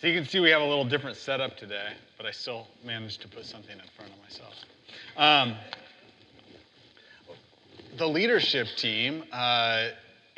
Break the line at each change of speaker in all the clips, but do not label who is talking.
So you can see we have a little different setup today, but I still managed to put something in front of myself. Um, the leadership team, uh,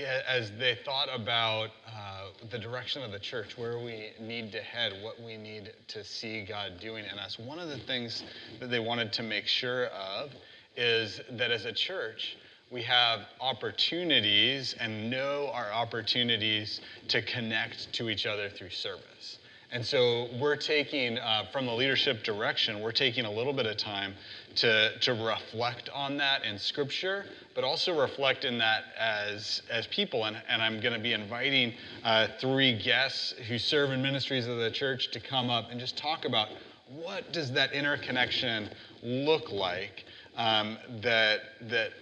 as they thought about uh, the direction of the church, where we need to head, what we need to see God doing in us, one of the things that they wanted to make sure of is that as a church, we have opportunities and know our opportunities to connect to each other through service. And so we're taking, uh, from the leadership direction, we're taking a little bit of time to, to reflect on that in Scripture, but also reflect in that as, as people. And, and I'm going to be inviting uh, three guests who serve in ministries of the church to come up and just talk about what does that interconnection look like um, that, that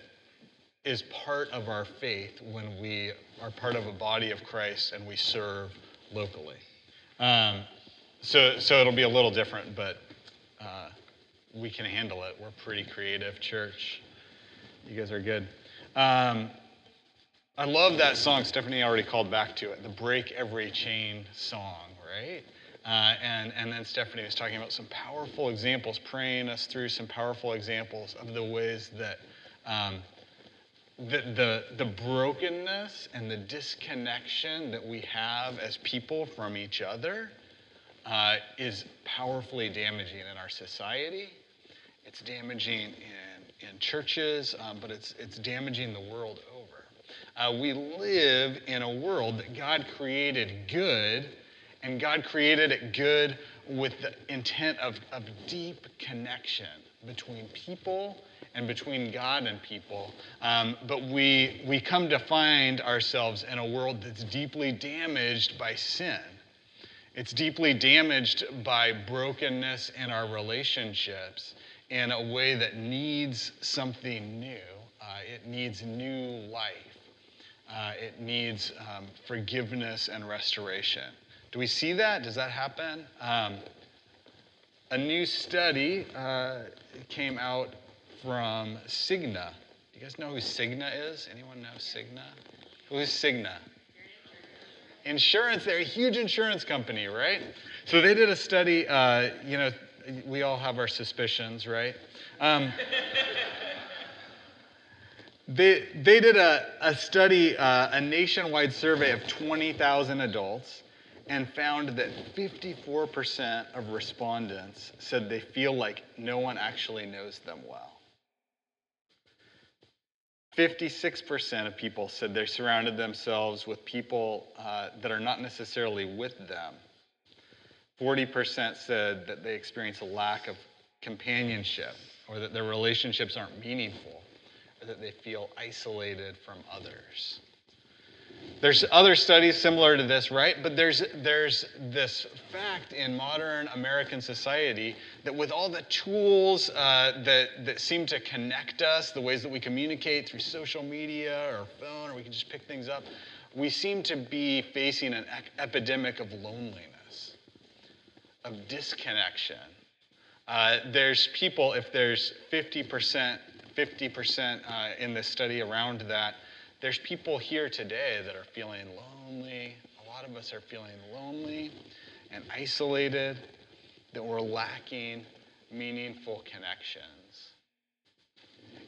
is part of our faith when we are part of a body of Christ and we serve locally. Um, so, so it'll be a little different, but uh, we can handle it. We're pretty creative church. You guys are good. Um, I love that song. Stephanie already called back to it, the Break Every Chain song, right? Uh, and, and then Stephanie was talking about some powerful examples, praying us through some powerful examples of the ways that um, the, the, the brokenness and the disconnection that we have as people from each other uh, is powerfully damaging in our society. It's damaging in, in churches, um, but it's, it's damaging the world over. Uh, we live in a world that God created good, and God created it good with the intent of, of deep connection between people and between God and people. Um, but we, we come to find ourselves in a world that's deeply damaged by sin. It's deeply damaged by brokenness in our relationships in a way that needs something new. Uh, it needs new life. Uh, it needs um, forgiveness and restoration. Do we see that? Does that happen? Um, a new study uh, came out from Cigna. You guys know who Cigna is? Anyone know Cigna? Who's Cigna? Insurance. They're a huge insurance company, right? So they did a study. Uh, you know, we all have our suspicions, right? Um, they, they did a, a study, uh, a nationwide survey of 20,000 adults, and found that 54% of respondents said they feel like no one actually knows them well. 56% of people said they surrounded themselves with people uh, that are not necessarily with them. 40% said that they experience a lack of companionship or that their relationships aren't meaningful or that they feel isolated from others. There's other studies similar to this, right? But there's, there's this fact in modern American society that with all the tools uh, that, that seem to connect us, the ways that we communicate through social media or phone, or we can just pick things up, we seem to be facing an epidemic of loneliness, of disconnection. Uh, there's people, if there's 50%, 50% uh, in this study around that, there's people here today that are feeling lonely. A lot of us are feeling lonely and isolated, that we're lacking meaningful connections.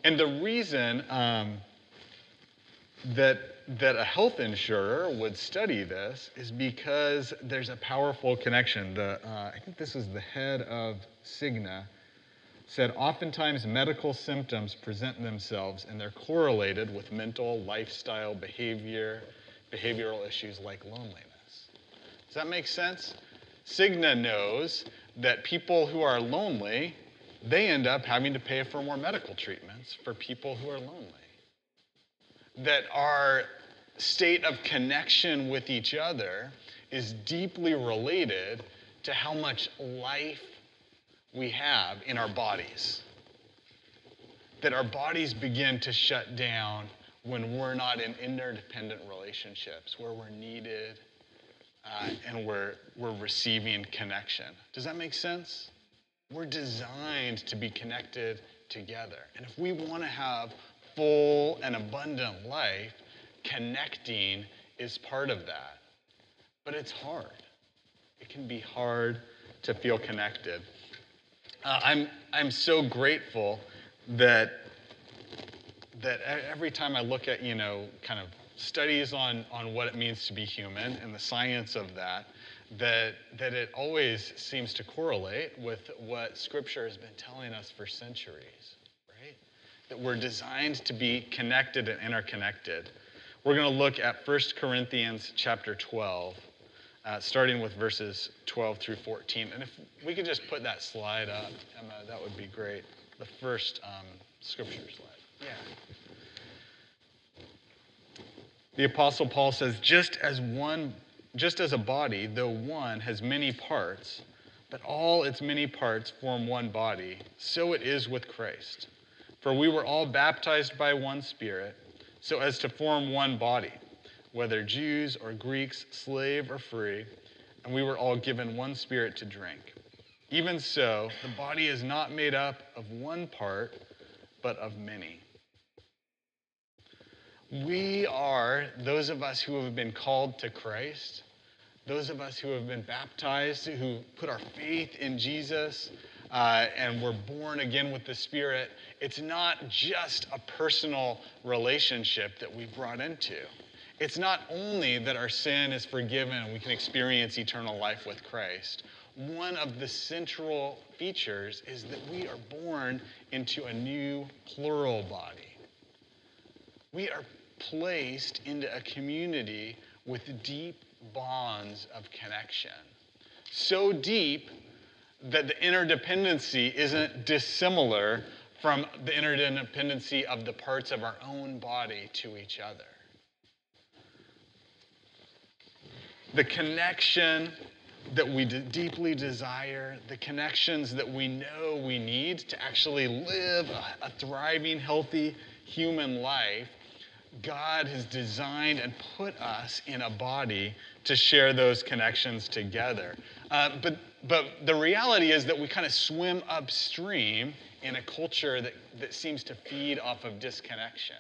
And the reason um, that, that a health insurer would study this is because there's a powerful connection. The, uh, I think this is the head of Cigna said oftentimes medical symptoms present themselves and they're correlated with mental, lifestyle, behavior, behavioral issues like loneliness. Does that make sense? Cigna knows that people who are lonely, they end up having to pay for more medical treatments for people who are lonely. That our state of connection with each other is deeply related to how much life we have in our bodies. That our bodies begin to shut down when we're not in interdependent relationships, where we're needed uh, and we're, we're receiving connection. Does that make sense? We're designed to be connected together. And if we want to have full and abundant life, connecting is part of that. But it's hard. it can be hard to feel connected. Uh, I'm, I'm so grateful that, that every time I look at, you know, kind of studies on, on what it means to be human and the science of that, that, that it always seems to correlate with what Scripture has been telling us for centuries, right? That we're designed to be connected and interconnected. We're going to look at 1 Corinthians chapter 12, uh, starting with verses 12 through 14. And if we could just put that slide up, Emma, that would be great. The first um, scripture slide. Yeah. The Apostle Paul says, just as one just as a body, though one, has many parts, but all its many parts form one body, so it is with Christ. For we were all baptized by one Spirit, so as to form one body, whether Jews or Greeks, slave or free, and we were all given one Spirit to drink. Even so, the body is not made up of one part, but of many. We are, those of us who have been called to Christ, those of us who have been baptized, who put our faith in Jesus, uh, and we're born again with the Spirit, it's not just a personal relationship that we've brought into. It's not only that our sin is forgiven and we can experience eternal life with Christ. One of the central features is that we are born into a new plural body. We are placed into a community with deep bonds of connection. So deep that the interdependency isn't dissimilar from the interdependency of the parts of our own body to each other. The connection that we deeply desire, the connections that we know we need to actually live a, a thriving, healthy human life God has designed and put us in a body to share those connections together. Uh, but, but the reality is that we kind of swim upstream in a culture that, that seems to feed off of disconnection?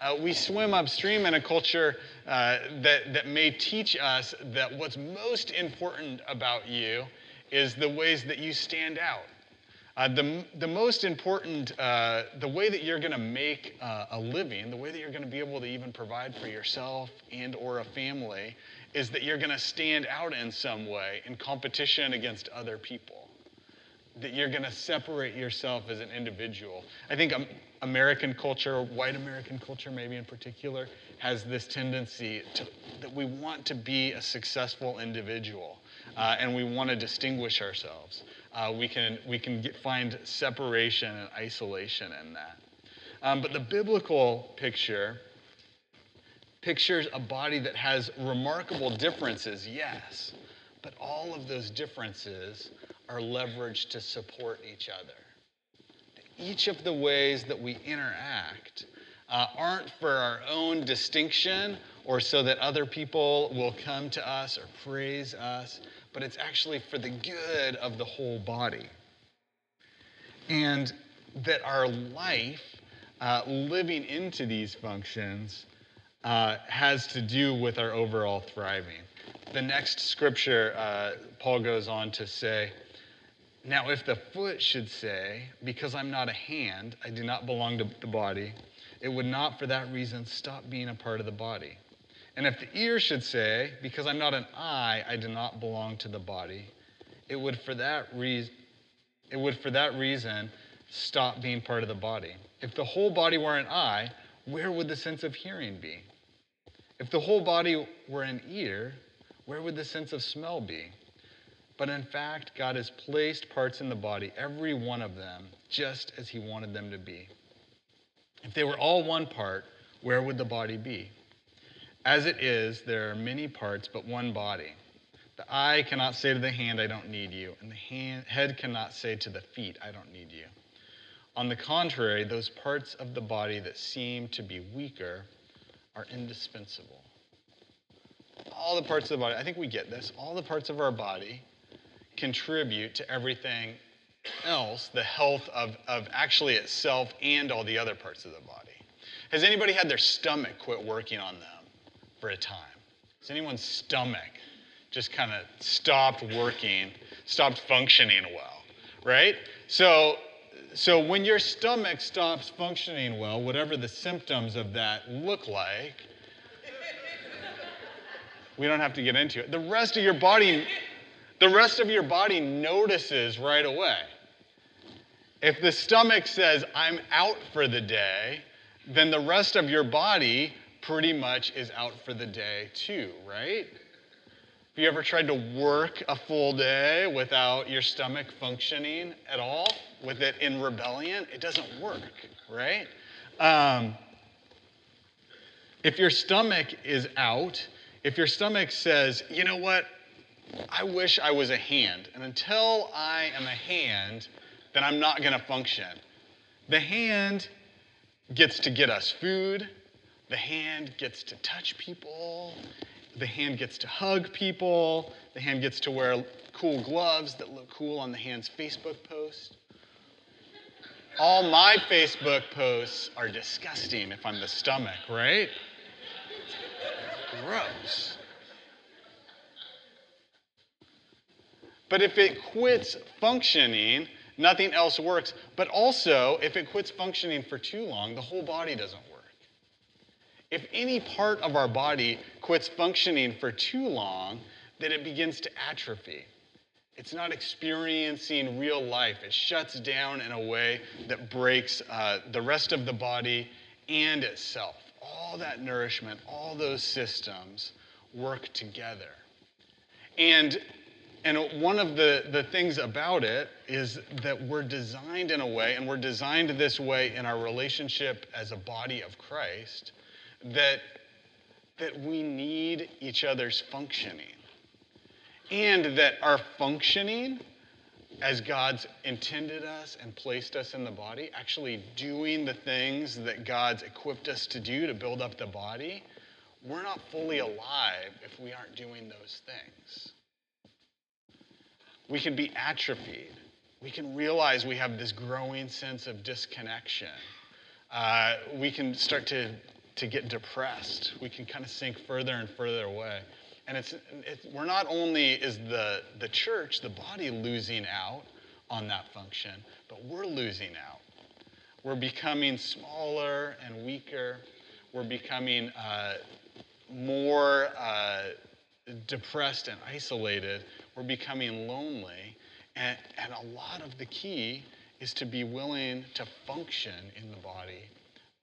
Uh, we swim upstream in a culture uh, that, that may teach us that what's most important about you is the ways that you stand out uh, the, the most important, uh, the way that you're going to make uh, a living, the way that you're going to be able to even provide for yourself and or a family is that you're going to stand out in some way in competition against other people. That you're going to separate yourself as an individual. I think American culture, white American culture maybe in particular, has this tendency to, that we want to be a successful individual uh, and we want to distinguish ourselves uh, we can, we can get, find separation and isolation in that. Um, but the biblical picture pictures a body that has remarkable differences, yes, but all of those differences are leveraged to support each other. Each of the ways that we interact uh, aren't for our own distinction or so that other people will come to us or praise us but it's actually for the good of the whole body. And that our life, uh, living into these functions, uh, has to do with our overall thriving. The next scripture, uh, Paul goes on to say, Now, if the foot should say, Because I'm not a hand, I do not belong to the body, it would not for that reason stop being a part of the body. And if the ear should say, Because I'm not an eye, I do not belong to the body, it would for that reason it would for that reason stop being part of the body. If the whole body were an eye, where would the sense of hearing be? If the whole body were an ear, where would the sense of smell be? But in fact, God has placed parts in the body, every one of them, just as He wanted them to be. If they were all one part, where would the body be? As it is, there are many parts, but one body. The eye cannot say to the hand, I don't need you, and the hand, head cannot say to the feet, I don't need you. On the contrary, those parts of the body that seem to be weaker are indispensable. All the parts of the body, I think we get this, all the parts of our body contribute to everything else, the health of, of actually itself and all the other parts of the body. Has anybody had their stomach quit working on them? for a time? Has anyone's stomach just kind of stopped working, stopped functioning well, right? So, so when your stomach stops functioning well, whatever the symptoms of that look like, we don't have to get into it. The rest of your body, the rest of your body notices right away. If the stomach says, I'm out for the day, then the rest of your body pretty much is out for the day too, right? Have you ever tried to work a full day without your stomach functioning at all, with it in rebellion? It doesn't work, right? Um, if your stomach is out, if your stomach says, you know what, I wish I was a hand, and until I am a hand, then I'm not going to function. The hand gets to get us food, the hand gets to touch people, the hand gets to hug people, the hand gets to wear cool gloves that look cool on the hand's Facebook post. All my Facebook posts are disgusting if I'm the stomach, right? Gross. But if it quits functioning, nothing else works. But also, if it quits functioning for too long, the whole body doesn't work. If any part of our body quits functioning for too long, then it begins to atrophy. It's not experiencing real life. It shuts down in a way that breaks uh, the rest of the body and itself. All that nourishment, all those systems work together. And, and one of the, the things about it is that we're designed in a way, and we're designed this way in our relationship as a body of Christ, that, that we need each other's functioning. And that our functioning as God's intended us and placed us in the body, actually doing the things that God's equipped us to do to build up the body, we're not fully alive if we aren't doing those things. We can be atrophied. We can realize we have this growing sense of disconnection. Uh, we can start to to get depressed. We can kind of sink further and further away. And it's, it's, we're not only is the, the church, the body, losing out on that function, but we're losing out. We're becoming smaller and weaker. We're becoming uh, more uh, depressed and isolated. We're becoming lonely. And, and a lot of the key is to be willing to function in the body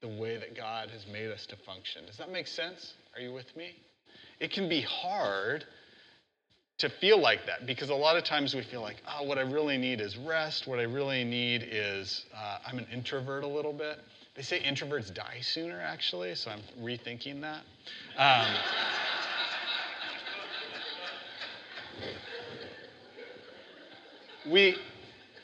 the way that God has made us to function. Does that make sense? Are you with me? It can be hard to feel like that because a lot of times we feel like, oh, what I really need is rest. What I really need is, uh, I'm an introvert a little bit. They say introverts die sooner, actually, so I'm rethinking that. Um, we,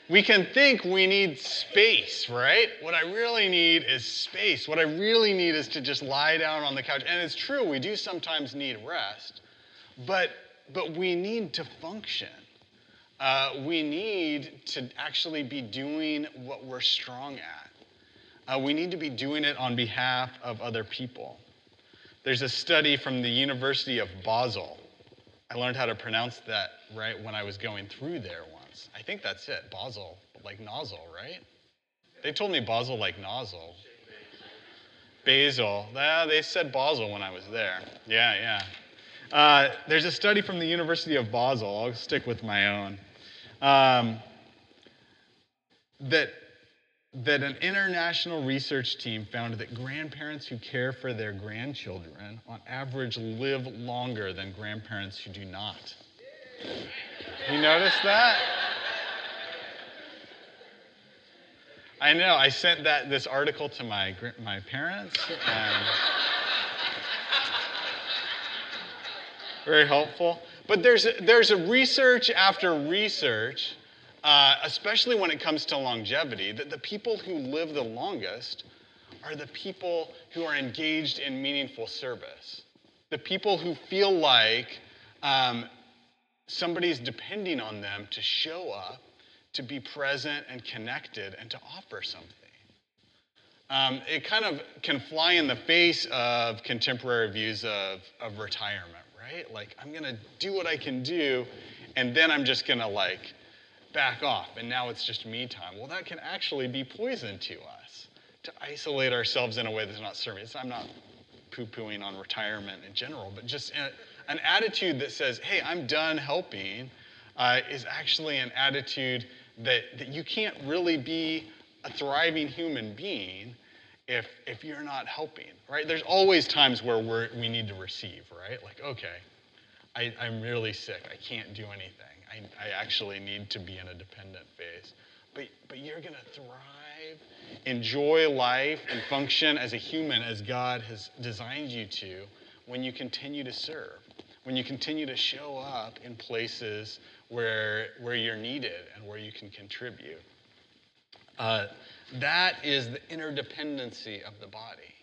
we can think we need space, right? What I really need is space. What I really need is to just lie down on the couch. And it's true, we do sometimes need rest, but, but we need to function. Uh, we need to actually be doing what we're strong at. Uh, we need to be doing it on behalf of other people. There's a study from the University of Basel. I learned how to pronounce that right when I was going through there I think that's it. Basel, like nozzle, right? They told me Basel like nozzle. Basil. Yeah, they said Basel when I was there. Yeah, yeah. Uh, there's a study from the University of Basel. I'll stick with my own. Um, that that an international research team found that grandparents who care for their grandchildren on average live longer than grandparents who do not. You notice that? I know. I sent that this article to my my parents. Very helpful. But there's there's a research after research, uh, especially when it comes to longevity, that the people who live the longest are the people who are engaged in meaningful service. The people who feel like um, somebody's depending on them to show up to be present and connected and to offer something. Um, it kind of can fly in the face of contemporary views of, of retirement, right? Like, I'm going to do what I can do, and then I'm just going to, like, back off, and now it's just me time. Well, that can actually be poison to us to isolate ourselves in a way that's not serving. I'm not poo pooing on retirement in general, but just an attitude that says, hey, I'm done helping, uh, is actually an attitude that, that you can't really be a thriving human being if, if you're not helping, right? There's always times where we're, we need to receive, right? Like, okay, I, I'm really sick. I can't do anything. I, I actually need to be in a dependent phase. But, but you're going to thrive, enjoy life, and function as a human as God has designed you to when you continue to serve, when you continue to show up in places where, where you're needed and where you can contribute. Uh, that is the interdependency of the body.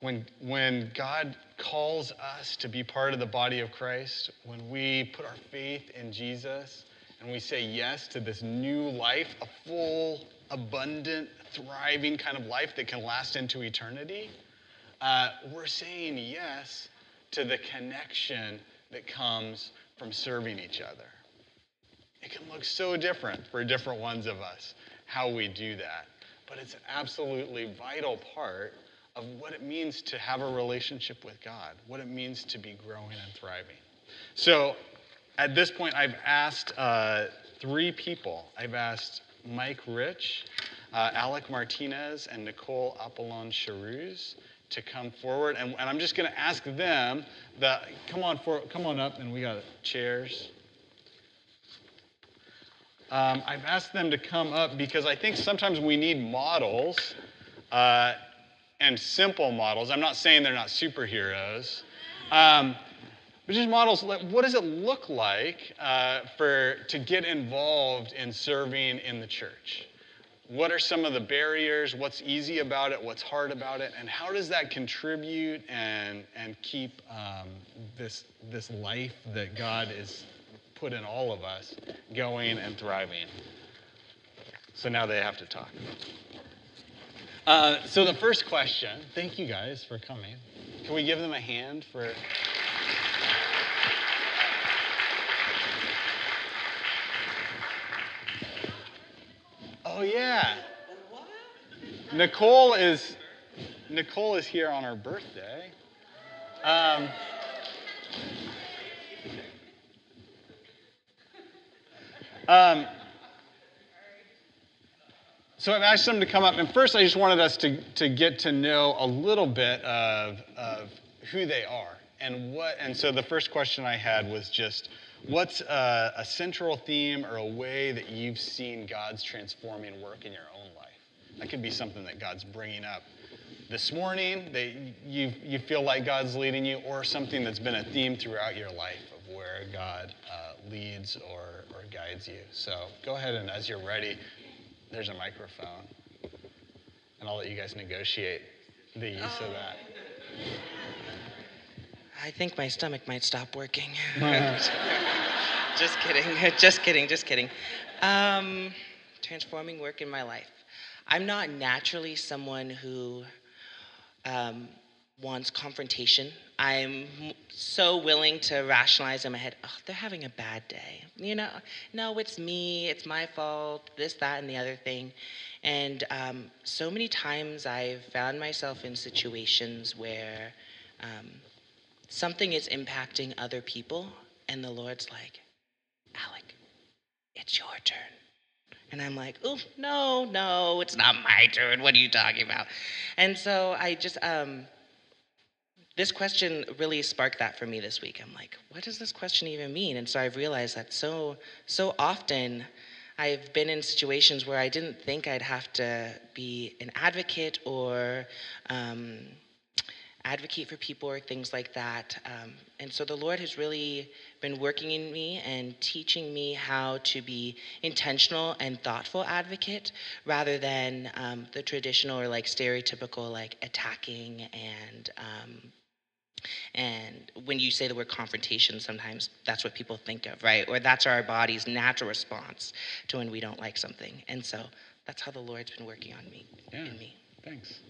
When, when God calls us to be part of the body of Christ, when we put our faith in Jesus and we say yes to this new life, a full, abundant, thriving kind of life that can last into eternity, uh, we're saying yes to the connection that comes from serving each other. It can look so different for different ones of us how we do that, but it's an absolutely vital part of what it means to have a relationship with God, what it means to be growing and thriving. So at this point, I've asked uh, three people. I've asked Mike Rich, uh, Alec Martinez, and Nicole Apollon Charuz to come forward. And, and I'm just going to ask them, the, come, on for, come on up, and we got chairs. Um, I've asked them to come up because I think sometimes we need models. Uh, and simple models. I'm not saying they're not superheroes. Um, but just models, what does it look like uh, for, to get involved in serving in the church? What are some of the barriers? What's easy about it? What's hard about it? And how does that contribute and, and keep um, this, this life that God has put in all of us going and thriving? So now they have to talk. Uh, so the first question, thank you guys for coming. Can we give them a hand for. Oh yeah. Nicole is Nicole is here on her birthday. Um, um, so I've asked them to come up, and first I just wanted us to, to get to know a little bit of, of who they are. And, what, and so the first question I had was just what's a, a central theme or a way that you've seen God's transforming work in your own life? That could be something that God's bringing up this morning that you, you feel like God's leading you, or something that's been a theme throughout your life of where God uh, leads or, or guides you. So go ahead and as you're ready, there's a microphone. And I'll let you guys negotiate the use of that.
I think my stomach might stop working. just kidding. Just kidding. Just kidding. Um, transforming work in my life. I'm not naturally someone who um, wants confrontation. I'm so willing to rationalize in my head, oh, they're having a bad day. You know, no, it's me, it's my fault, this, that, and the other thing. And um, so many times I've found myself in situations where um, something is impacting other people, and the Lord's like, Alec, it's your turn. And I'm like, oh, no, no, it's not my turn. What are you talking about? And so I just, um, this question really sparked that for me this week. I'm like, what does this question even mean? And so I've realized that so so often I've been in situations where I didn't think I'd have to be an advocate or um, advocate for people or things like that. Um, and so the Lord has really been working in me and teaching me how to be intentional and thoughtful advocate rather than um, the traditional or like stereotypical like attacking and um, and when you say the word confrontation, sometimes that's what people think of, right? Or that's our body's natural response to when we don't like something. And so that's how the Lord's been working on me,
yeah,
in me.
Thanks.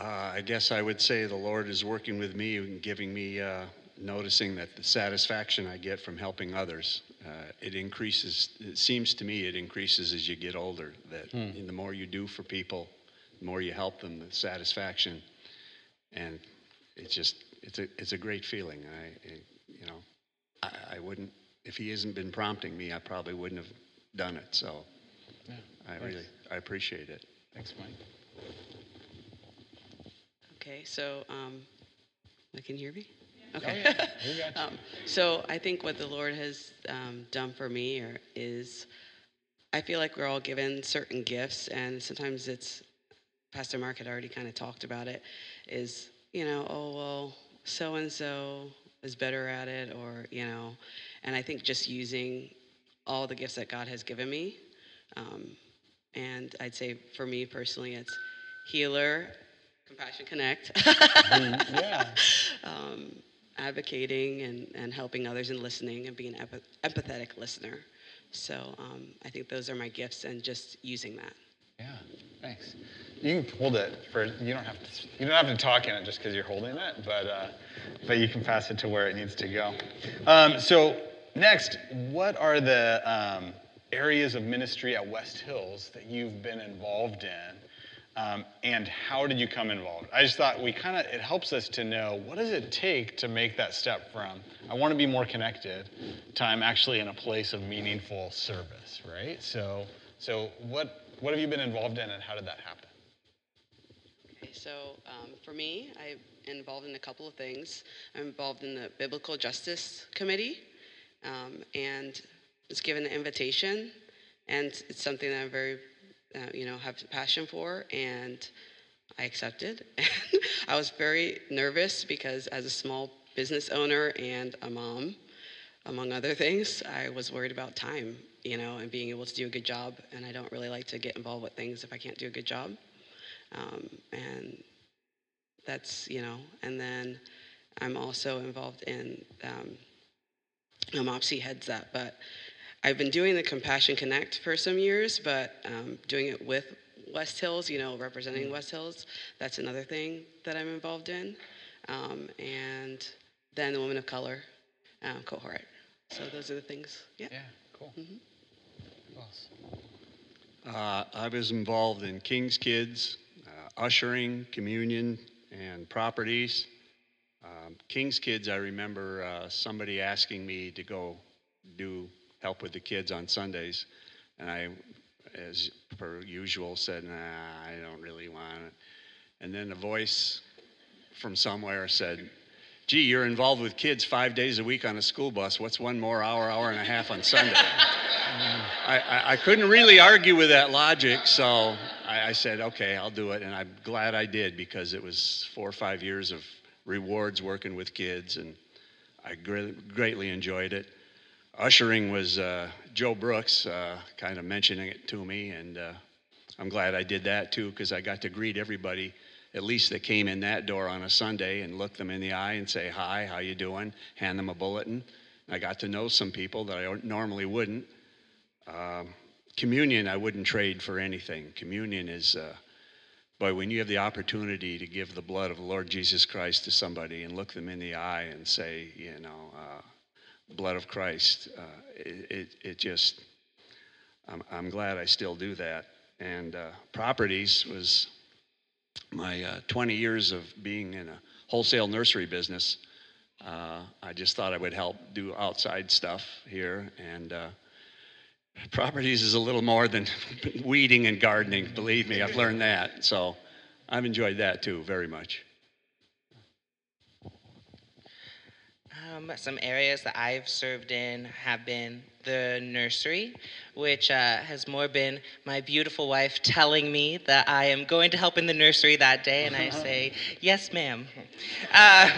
Uh, I guess I would say the Lord is working with me and giving me, uh, noticing that the satisfaction I get from helping others, uh, it increases. It seems to me it increases as you get older. That the more you do for people, the more you help them, the satisfaction, and it's just it's a it's a great feeling. I, you know, I, I wouldn't if he hasn't been prompting me, I probably wouldn't have done it. So
Yeah,
I
thanks.
really I appreciate it.
Thanks, Mike.
Okay, so, um, I can you hear me?
Oh,
Okay.
yeah, got you.
Um, so I think what the Lord has um, done for me or, is I feel like we're all given certain gifts, and sometimes it's Pastor Mark had already kind of talked about it. Is you know, oh well, so and so is better at it, or you know, and I think just using all the gifts that God has given me, um, and I'd say for me personally, it's healer, compassion connect.
yeah.
um, advocating and, and helping others and listening and being an empath- empathetic listener. So um, I think those are my gifts and just using that.
Yeah, thanks. You can hold it for. You don't have to. You don't have to talk in it just because you're holding it, but uh, but you can pass it to where it needs to go. Um, so next, what are the um, areas of ministry at West Hills that you've been involved in, um, and how did you come involved? I just thought we kind of it helps us to know what does it take to make that step from I want to be more connected to I'm actually in a place of meaningful service, right? So so what what have you been involved in, and how did that happen?
Okay, so um, for me, I'm involved in a couple of things. I'm involved in the Biblical Justice Committee, um, and was given an invitation, and it's something that I'm very, uh, you know, have passion for, and I accepted. I was very nervous because as a small business owner and a mom, among other things, I was worried about time, you know, and being able to do a good job. And I don't really like to get involved with things if I can't do a good job. Um, and that's, you know, and then I'm also involved in, um, no, MOPSI heads that, but I've been doing the Compassion Connect for some years, but um, doing it with West Hills, you know, representing West Hills, that's another thing that I'm involved in. Um, and then the Women of Color um, cohort. So those are the things. Yeah.
Yeah, cool. Who else?
Uh, I was involved in King's Kids, uh, ushering, communion, and properties. Um, King's Kids, I remember uh, somebody asking me to go do help with the kids on Sundays, and I, as per usual, said, "Nah, I don't really want it." And then a voice from somewhere said, "Gee, you're involved with kids five days a week on a school bus. What's one more hour, hour and a half on Sunday?" I, I, I couldn't really argue with that logic, so I, I said, okay, I'll do it. And I'm glad I did because it was four or five years of rewards working with kids, and I gre- greatly enjoyed it. Ushering was uh, Joe Brooks uh, kind of mentioning it to me, and uh, I'm glad I did that too because I got to greet everybody, at least that came in that door on a Sunday, and look them in the eye and say hi, how you doing, hand them a bulletin. I got to know some people that I normally wouldn't. Um, communion, I wouldn't trade for anything. Communion is, uh, boy, when you have the opportunity to give the blood of the Lord Jesus Christ to somebody and look them in the eye and say, you know, uh, blood of Christ, uh, it, it, just, I'm, I'm glad I still do that. And uh, properties was my uh, 20 years of being in a wholesale nursery business. Uh, I just thought I would help do outside stuff here, and uh, properties is a little more than weeding and gardening. Believe me, I've learned that. So I've enjoyed that too very much.
Um, some areas that I've served in have been the nursery, which uh, has more been my beautiful wife telling me that I am going to help in the nursery that day, and I say, yes, ma'am. Um,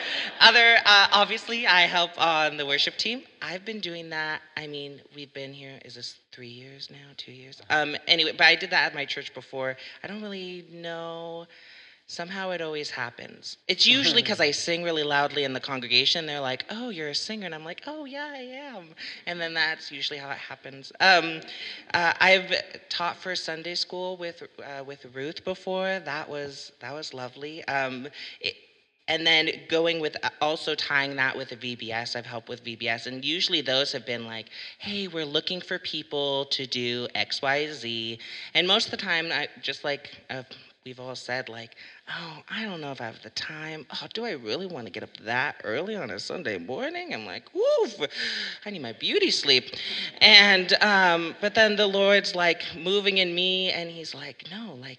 other, uh, obviously, I help on the worship team. I've been doing that. I mean, we've been here, is this three years now, two years? Um, anyway, but I did that at my church before. I don't really know somehow it always happens. It's usually because I sing really loudly in the congregation. They're like, "Oh, you're a singer," and I'm like, "Oh, yeah, I am." And then that's usually how it happens. Um, uh, I've taught for Sunday school with uh, with Ruth before. That was that was lovely. Um, it, and then going with uh, also tying that with a VBS, I've helped with VBS, and usually those have been like, "Hey, we're looking for people to do X, Y, Z," and most of the time, I just like. Uh, we've all said like, oh, I don't know if I have the time. Oh, do I really want to get up that early on a Sunday morning? I'm like, woof, I need my beauty sleep. And um, but then the Lord's like moving in me, and He's like, no, like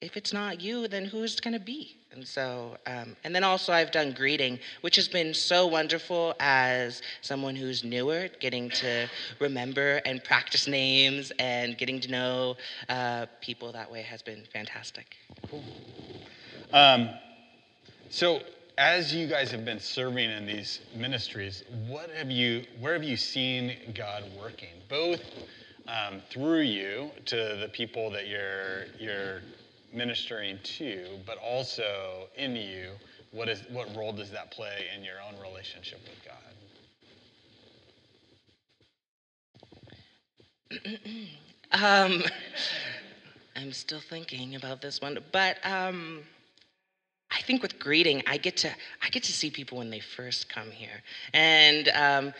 if it's not you, then who's going to be? And so, um, and then also I've done greeting, which has been so wonderful as someone who's newer, getting to remember and practice names and getting to know uh, people that way has been fantastic.
Cool. Um, so, as you guys have been serving in these ministries, what have you, where have you seen God working, both um, through you to the people that you're you're ministering to, but also in you, what is what role does that play in your own relationship with
God? um, I'm still thinking about this one, but um, I think with greeting, I get to I get to see people when they first come here, and um,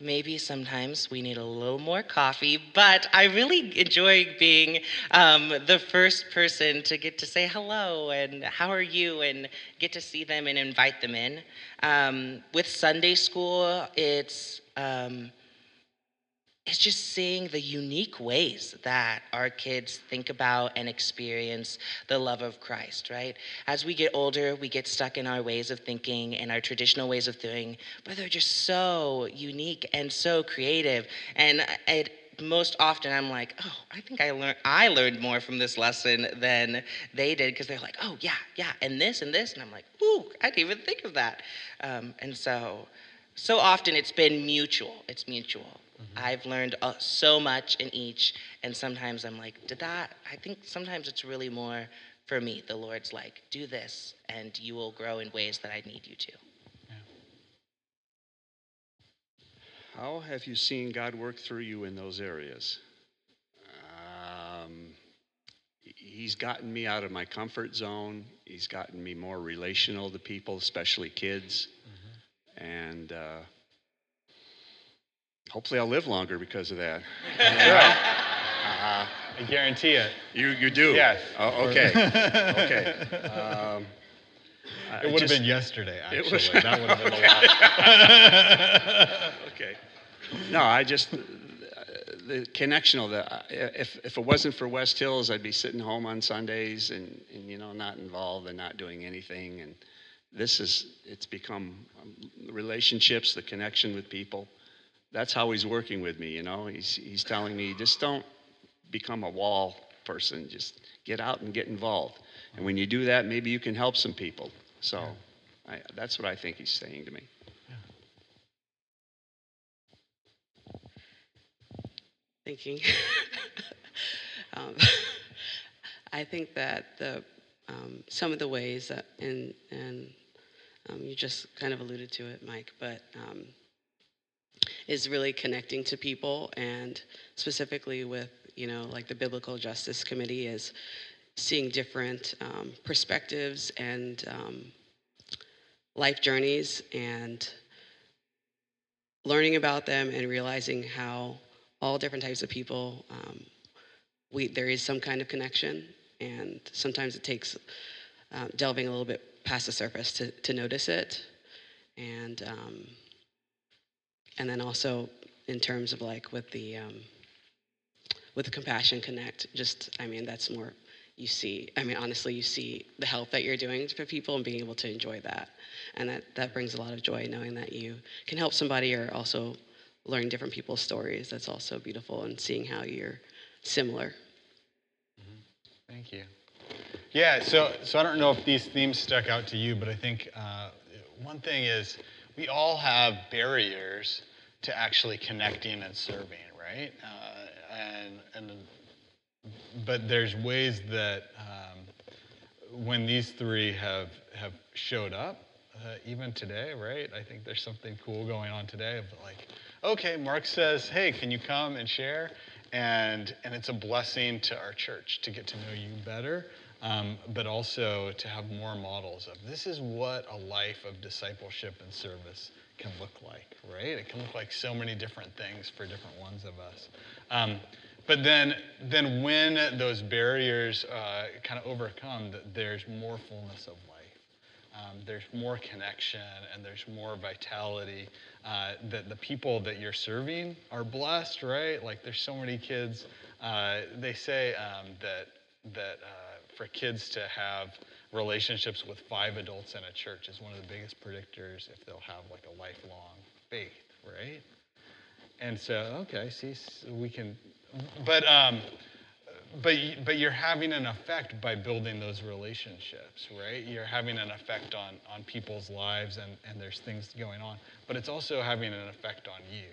maybe sometimes we need a little more coffee, but I really enjoy being um, the first person to get to say hello and how are you and get to see them and invite them in. Um, with Sunday school, it's um, it's just seeing the unique ways that our kids think about and experience the love of Christ, right? As we get older, we get stuck in our ways of thinking and our traditional ways of doing, but they're just so unique and so creative. And it, most often I'm like, oh, I think I learned I learned more from this lesson than they did because they're like, oh yeah, yeah, and this and this, and I'm like, ooh, I didn't even think of that. Um, and so, so often it's been mutual. It's mutual. Mm-hmm. I've learned uh, so much in each, and sometimes I'm like, did that? I think sometimes it's really more for me. The Lord's like, do this, and you will grow in ways that I need you to. Yeah.
How have you seen God work through you in those areas? Um, he's gotten me out of my comfort zone. He's gotten me more relational to people, especially kids. Mm-hmm. And uh, Hopefully, I'll live longer because of that.
uh-huh. I guarantee it.
You you do.
Yes.
Oh, okay. okay. Um,
it would have been yesterday. Actually, was, that would have been the
last. okay. No, I just the connection of the. If if it wasn't for West Hills, I'd be sitting home on Sundays and and you know not involved and not doing anything. And this is it's become um, relationships, the connection with people that's how he's working with me, you know. He's, he's telling me, just don't become a wall person, just get out and get involved. And when you do that, maybe you can help some people. So I, that's what I think he's saying to me.
Thinking. um, I think that the um, some of the ways that, and and um, you just kind of alluded to it, Mike, but um, is really connecting to people and specifically with you know like the biblical justice committee is seeing different um, perspectives and um, life journeys and learning about them and realizing how all different types of people um, we there is some kind of connection and sometimes it takes um, delving a little bit past the surface to, to notice it. And um, and then also in terms of like with the um, with the compassion connect just i mean that's more you see i mean honestly you see the help that you're doing for people and being able to enjoy that. And that that brings a lot of joy knowing that you can help somebody or also learn different people's stories. That's also beautiful and seeing how you're similar.
Mm-hmm. thank you. Yeah so so i don't know if these themes stuck out to you but i think uh, one thing is we all have barriers to actually connecting and serving, right? Uh, and and but there's ways that um, when these three have have showed up, uh, even today, right? I think there's something cool going on today of like, okay, Mark says, hey, can you come and share? And and it's a blessing to our church to get to know you better. Um, but also to have more models of this is what a life of discipleship and service can look like, right? It can look like so many different things for different ones of us. Um, but then, then when those barriers uh, kind of overcome, there's more fullness of life. Um, there's more connection and there's more vitality. Uh, that the people that you're serving are blessed, right? Like there's so many kids. Uh, they say um, that that uh, for kids to have relationships with five adults in a church is one of the biggest predictors if they'll have like a lifelong faith, right? And so, okay, see, so we can, but um, but but you're having an effect by building those relationships, right? You're having an effect on on people's lives, and and there's things going on, but it's also having an effect on you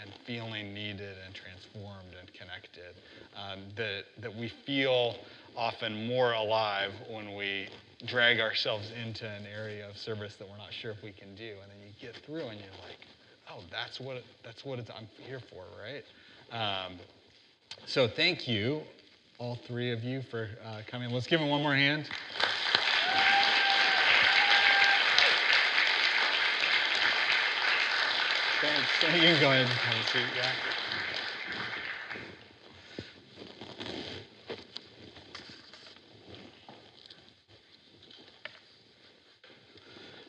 and feeling needed and transformed and connected. Um, that that we feel often more alive when we drag ourselves into an area of service that we're not sure if we can do, and then you get through and you're like, oh, that's what that's what it's, I'm here for, right? Um, so thank you, all three of you, for uh, coming. Let's give them one more hand. Thanks. You can go ahead and have a seat. Yeah.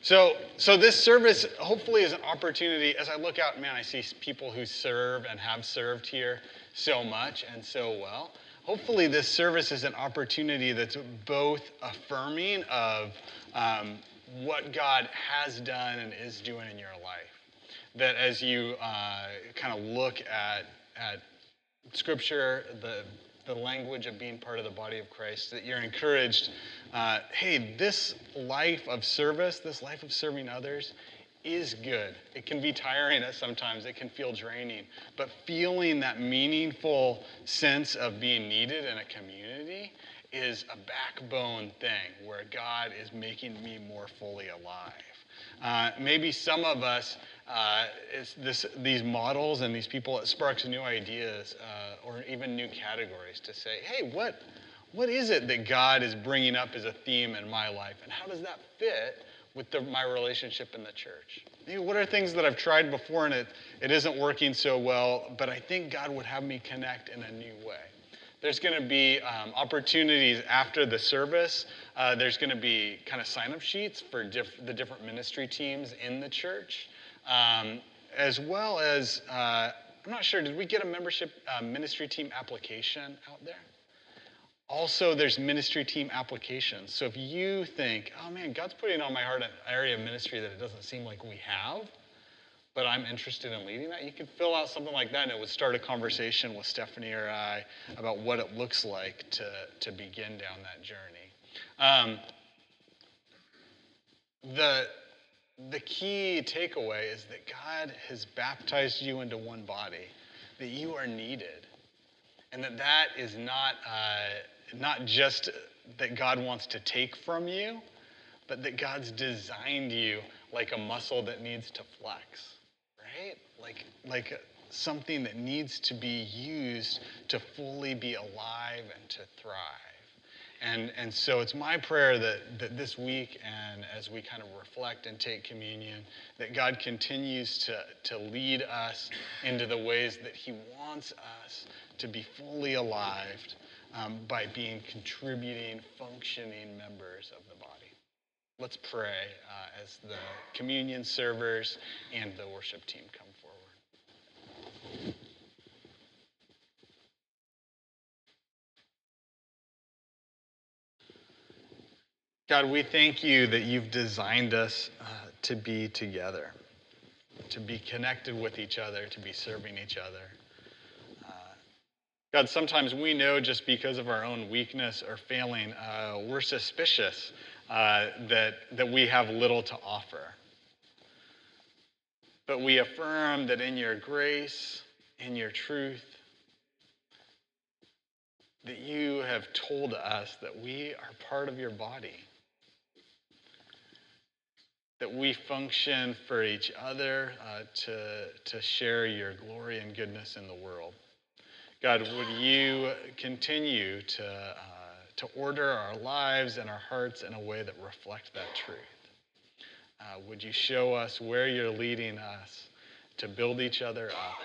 So, so this service hopefully is an opportunity. As I look out, man, I see people who serve and have served here so much and so well. Hopefully, this service is an opportunity that's both affirming of um, what God has done and is doing in your life. That as you uh, kind of look at at Scripture, the the language of being part of the body of Christ, that you're encouraged uh, hey, this life of service, this life of serving others, is good. It can be tiring at sometimes, it can feel draining, but feeling that meaningful sense of being needed in a community is a backbone thing where God is making me more fully alive. Uh, maybe some of us, uh, this, these models and these people, it sparks new ideas uh, or even new categories to say, hey, what, what is it that God is bringing up as a theme in my life? And how does that fit with the, my relationship in the church? what are things that I've tried before and it, it isn't working so well, but I think God would have me connect in a new way? There's going to be um, opportunities after the service. Uh, there's going to be kind of sign up sheets for diff- the different ministry teams in the church, um, as well as, uh, I'm not sure, did we get a membership uh, ministry team application out there? Also, there's ministry team applications. So if you think, oh man, God's putting on my heart an area of ministry that it doesn't seem like we have, but I'm interested in leading that, you could fill out something like that and it would start a conversation with Stephanie or I about what it looks like to, to begin down that journey. Um, the, the key takeaway is that God has baptized you into one body, that you are needed, and that that is not. Uh, not just that God wants to take from you, but that God's designed you like a muscle that needs to flex, right? Like, like something that needs to be used to fully be alive and to thrive. And, and so it's my prayer that, that this week and as we kind of reflect and take communion, that God continues to, to lead us into the ways that He wants us to be fully alive um, by being contributing, functioning members of the body. Let's pray uh, as the communion servers and the worship team come forward. God, we thank you that you've designed us uh, to be together, to be connected with each other, to be serving each other. God, sometimes we know just because of our own weakness or failing, uh, we're suspicious uh, that, that we have little to offer. But we affirm that in your grace, in your truth, that you have told us that we are part of your body, that we function for each other uh, to, to share your glory and goodness in the world. God, would you continue to, uh, to order our lives and our hearts in a way that reflect that truth? Uh, would you show us where you're leading us to build each other up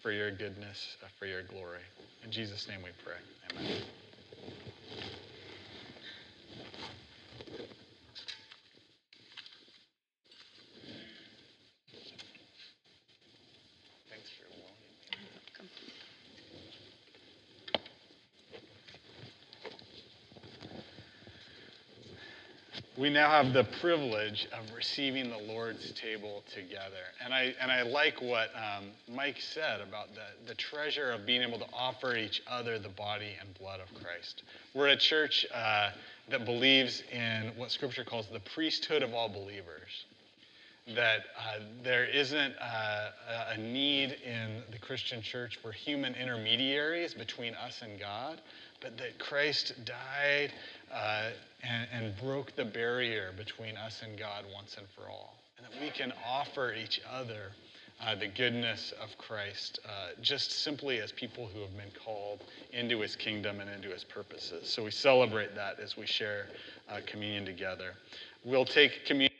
for your goodness, uh, for your glory? In Jesus' name we pray. Amen. Thanks for loaning me. We now have the privilege of receiving the Lord's table together. And I, and I like what um, Mike said about the, the treasure of being able to offer each other the body and blood of Christ. We're a church uh, that believes in what Scripture calls the priesthood of all believers. That uh, there isn't uh, a need in the Christian church for human intermediaries between us and God, but that Christ died uh, and, and broke the barrier between us and God once and for all. And that we can offer each other uh, the goodness of Christ uh, just simply as people who have been called into his kingdom and into his purposes. So we celebrate that as we share uh, communion together. We'll take communion.